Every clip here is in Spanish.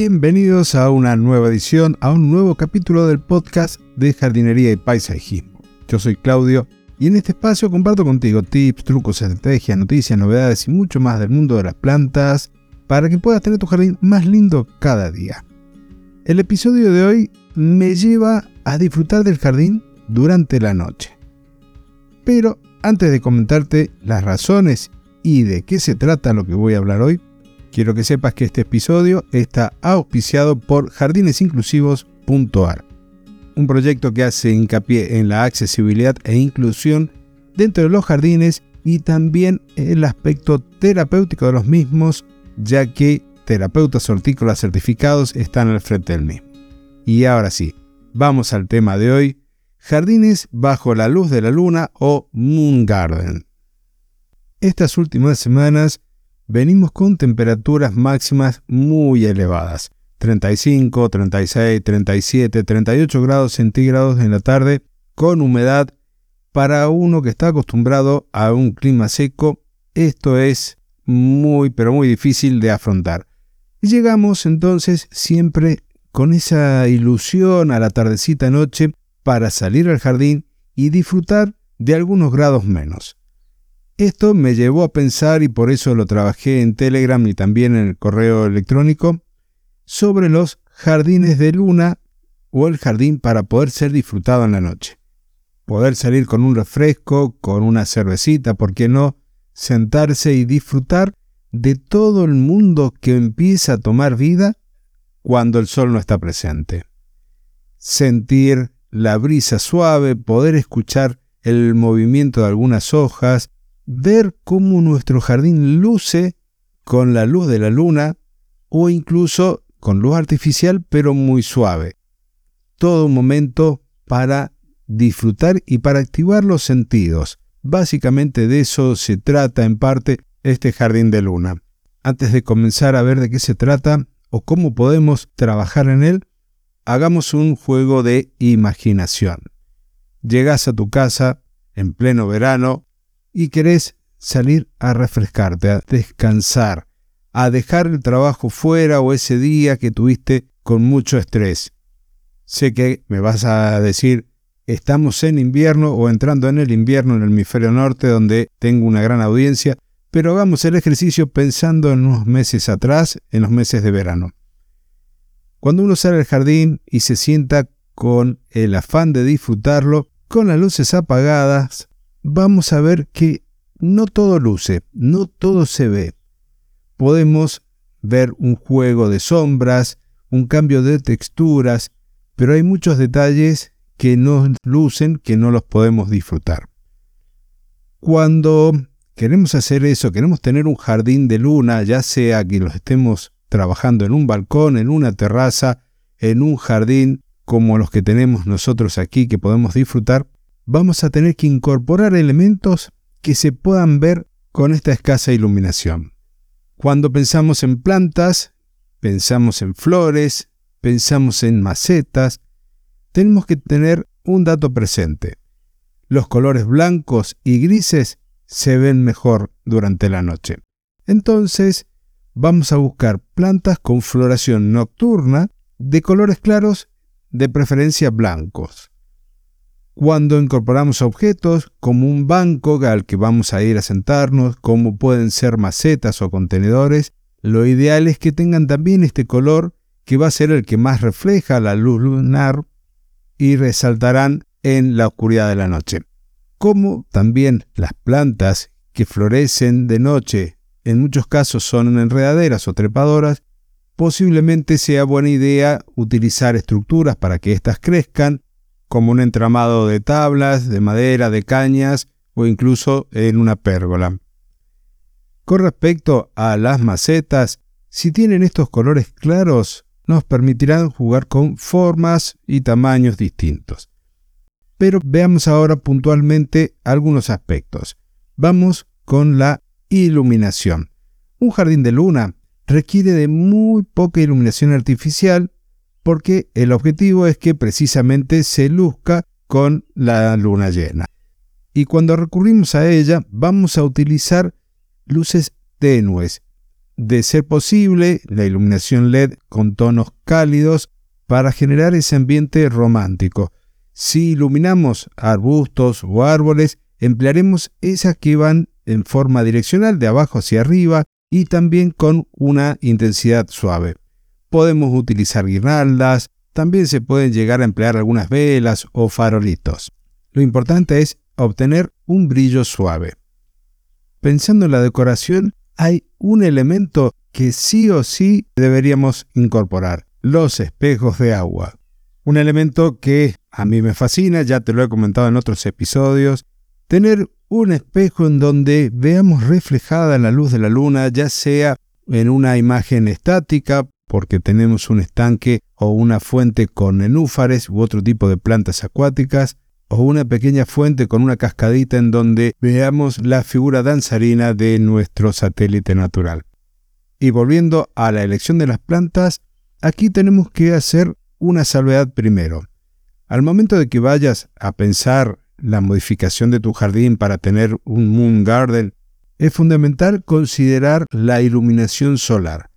Bienvenidos a una nueva edición, a un nuevo capítulo del podcast de jardinería y paisajismo. Yo soy Claudio y en este espacio comparto contigo tips, trucos, estrategias, noticias, novedades y mucho más del mundo de las plantas para que puedas tener tu jardín más lindo cada día. El episodio de hoy me lleva a disfrutar del jardín durante la noche. Pero antes de comentarte las razones y de qué se trata lo que voy a hablar hoy, quiero que sepas que este episodio está auspiciado por jardinesinclusivos.ar, un proyecto que hace hincapié en la accesibilidad e inclusión dentro de los jardines y también el aspecto terapéutico de los mismos, ya que terapeutas hortícolas certificados están al frente del mismo. Y ahora sí, vamos al tema de hoy, jardines bajo la luz de la luna o Moon Garden. Estas últimas semanas venimos con temperaturas máximas muy elevadas, 35, 36, 37, 38 grados centígrados en la tarde, con humedad. Para uno que está acostumbrado a un clima seco, esto es muy, pero muy difícil de afrontar. Llegamos entonces siempre con esa ilusión a la tardecita noche para salir al jardín y disfrutar de algunos grados menos. Esto me llevó a pensar, y por eso lo trabajé en Telegram y también en el correo electrónico, sobre los jardines de luna o el jardín para poder ser disfrutado en la noche. Poder salir con un refresco, con una cervecita, ¿por qué no? Sentarse y disfrutar de todo el mundo que empieza a tomar vida cuando el sol no está presente. Sentir la brisa suave, poder escuchar el movimiento de algunas hojas, ver cómo nuestro jardín luce con la luz de la luna o incluso con luz artificial pero muy suave. Todo momento para disfrutar y para activar los sentidos. Básicamente de eso se trata en parte este jardín de luna. Antes de comenzar a ver de qué se trata o cómo podemos trabajar en él, hagamos un juego de imaginación. Llegas a tu casa en pleno verano y querés salir a refrescarte, a descansar, a dejar el trabajo fuera o ese día que tuviste con mucho estrés. Sé que me vas a decir, estamos en invierno o entrando en el invierno en el hemisferio norte donde tengo una gran audiencia, pero hagamos el ejercicio pensando en unos meses atrás, en los meses de verano. Cuando uno sale al jardín y se sienta con el afán de disfrutarlo, con las luces apagadas, vamos a ver que no todo luce, no todo se ve. Podemos ver un juego de sombras, un cambio de texturas, pero hay muchos detalles que no lucen, que no los podemos disfrutar. Cuando queremos hacer eso, queremos tener un jardín de luna, ya sea que los estemos trabajando en un balcón, en una terraza, en un jardín como los que tenemos nosotros aquí que podemos disfrutar, vamos a tener que incorporar elementos que se puedan ver con esta escasa iluminación. Cuando pensamos en plantas, pensamos en flores, pensamos en macetas, tenemos que tener un dato presente. Los colores blancos y grises se ven mejor durante la noche. Entonces, vamos a buscar plantas con floración nocturna de colores claros, de preferencia blancos. Cuando incorporamos objetos como un banco al que vamos a ir a sentarnos, como pueden ser macetas o contenedores, lo ideal es que tengan también este color que va a ser el que más refleja la luz lunar y resaltarán en la oscuridad de la noche. Como también las plantas que florecen de noche, en muchos casos son enredaderas o trepadoras, posiblemente sea buena idea utilizar estructuras para que éstas crezcan como un entramado de tablas, de madera, de cañas o incluso en una pérgola. Con respecto a las macetas, si tienen estos colores claros, nos permitirán jugar con formas y tamaños distintos. Pero veamos ahora puntualmente algunos aspectos. Vamos con la iluminación. Un jardín de luna requiere de muy poca iluminación artificial porque el objetivo es que precisamente se luzca con la luna llena. Y cuando recurrimos a ella vamos a utilizar luces tenues, de ser posible, la iluminación LED con tonos cálidos para generar ese ambiente romántico. Si iluminamos arbustos o árboles, emplearemos esas que van en forma direccional de abajo hacia arriba y también con una intensidad suave. Podemos utilizar guirnaldas, también se pueden llegar a emplear algunas velas o farolitos. Lo importante es obtener un brillo suave. Pensando en la decoración, hay un elemento que sí o sí deberíamos incorporar, los espejos de agua. Un elemento que a mí me fascina, ya te lo he comentado en otros episodios, tener un espejo en donde veamos reflejada la luz de la luna, ya sea en una imagen estática, porque tenemos un estanque o una fuente con nenúfares u otro tipo de plantas acuáticas, o una pequeña fuente con una cascadita en donde veamos la figura danzarina de nuestro satélite natural. Y volviendo a la elección de las plantas, aquí tenemos que hacer una salvedad primero. Al momento de que vayas a pensar la modificación de tu jardín para tener un moon garden, es fundamental considerar la iluminación solar.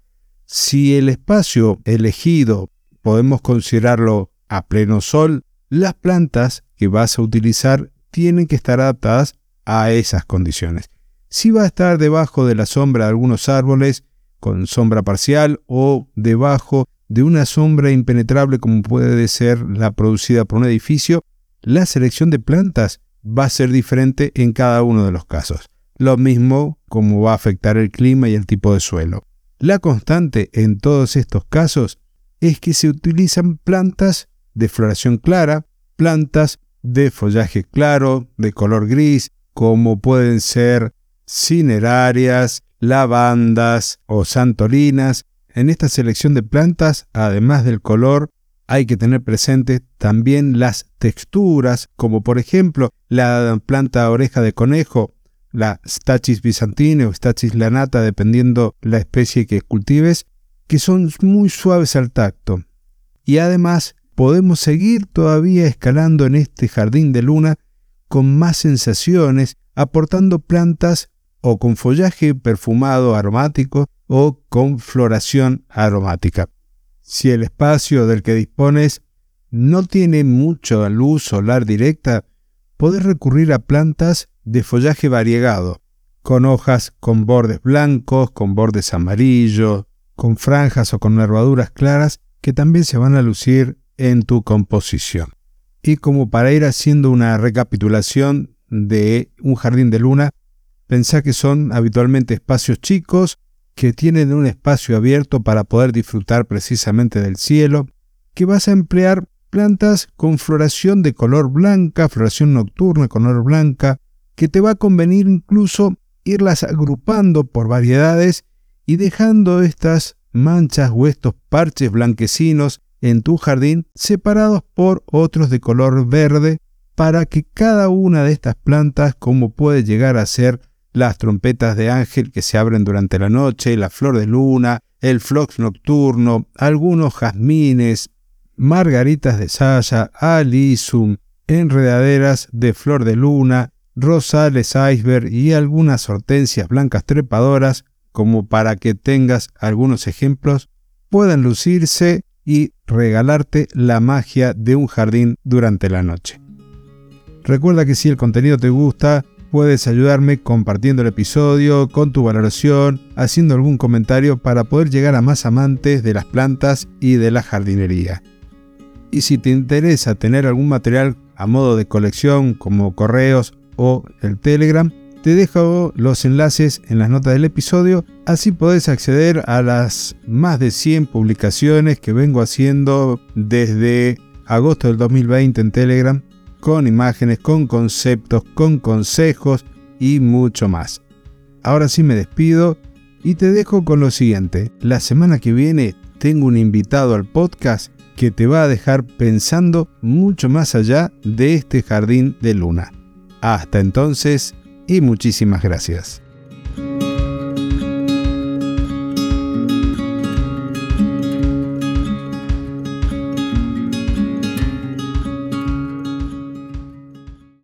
Si el espacio elegido podemos considerarlo a pleno sol, las plantas que vas a utilizar tienen que estar adaptadas a esas condiciones. Si va a estar debajo de la sombra de algunos árboles, con sombra parcial o debajo de una sombra impenetrable como puede ser la producida por un edificio, la selección de plantas va a ser diferente en cada uno de los casos. Lo mismo como va a afectar el clima y el tipo de suelo. La constante en todos estos casos es que se utilizan plantas de floración clara, plantas de follaje claro, de color gris, como pueden ser cinerarias, lavandas o santolinas, en esta selección de plantas, además del color, hay que tener presente también las texturas, como por ejemplo la planta oreja de conejo, la Stachys byzantine o Stachys lanata, dependiendo la especie que cultives, que son muy suaves al tacto. Y además podemos seguir todavía escalando en este jardín de luna con más sensaciones, aportando plantas o con follaje perfumado aromático o con floración aromática. Si el espacio del que dispones no tiene mucha luz solar directa, podés recurrir a plantas de follaje variegado, con hojas con bordes blancos, con bordes amarillos, con franjas o con nervaduras claras que también se van a lucir en tu composición. Y como para ir haciendo una recapitulación de un jardín de luna, pensá que son habitualmente espacios chicos que tienen un espacio abierto para poder disfrutar precisamente del cielo, que vas a emplear plantas con floración de color blanca, floración nocturna color blanca, que te va a convenir incluso irlas agrupando por variedades y dejando estas manchas o estos parches blanquecinos en tu jardín separados por otros de color verde para que cada una de estas plantas, como puede llegar a ser las trompetas de ángel que se abren durante la noche, la flor de luna, el flox nocturno, algunos jazmines, margaritas de saya, alisum, enredaderas de flor de luna, rosales iceberg y algunas hortensias blancas trepadoras, como para que tengas algunos ejemplos, puedan lucirse y regalarte la magia de un jardín durante la noche. Recuerda que si el contenido te gusta, Puedes ayudarme compartiendo el episodio, con tu valoración, haciendo algún comentario para poder llegar a más amantes de las plantas y de la jardinería. Y si te interesa tener algún material a modo de colección como correos o el Telegram, te dejo los enlaces en las notas del episodio, así podés acceder a las más de 100 publicaciones que vengo haciendo desde agosto del 2020 en Telegram con imágenes, con conceptos, con consejos y mucho más. Ahora sí me despido y te dejo con lo siguiente. La semana que viene tengo un invitado al podcast que te va a dejar pensando mucho más allá de este jardín de luna. Hasta entonces y muchísimas gracias.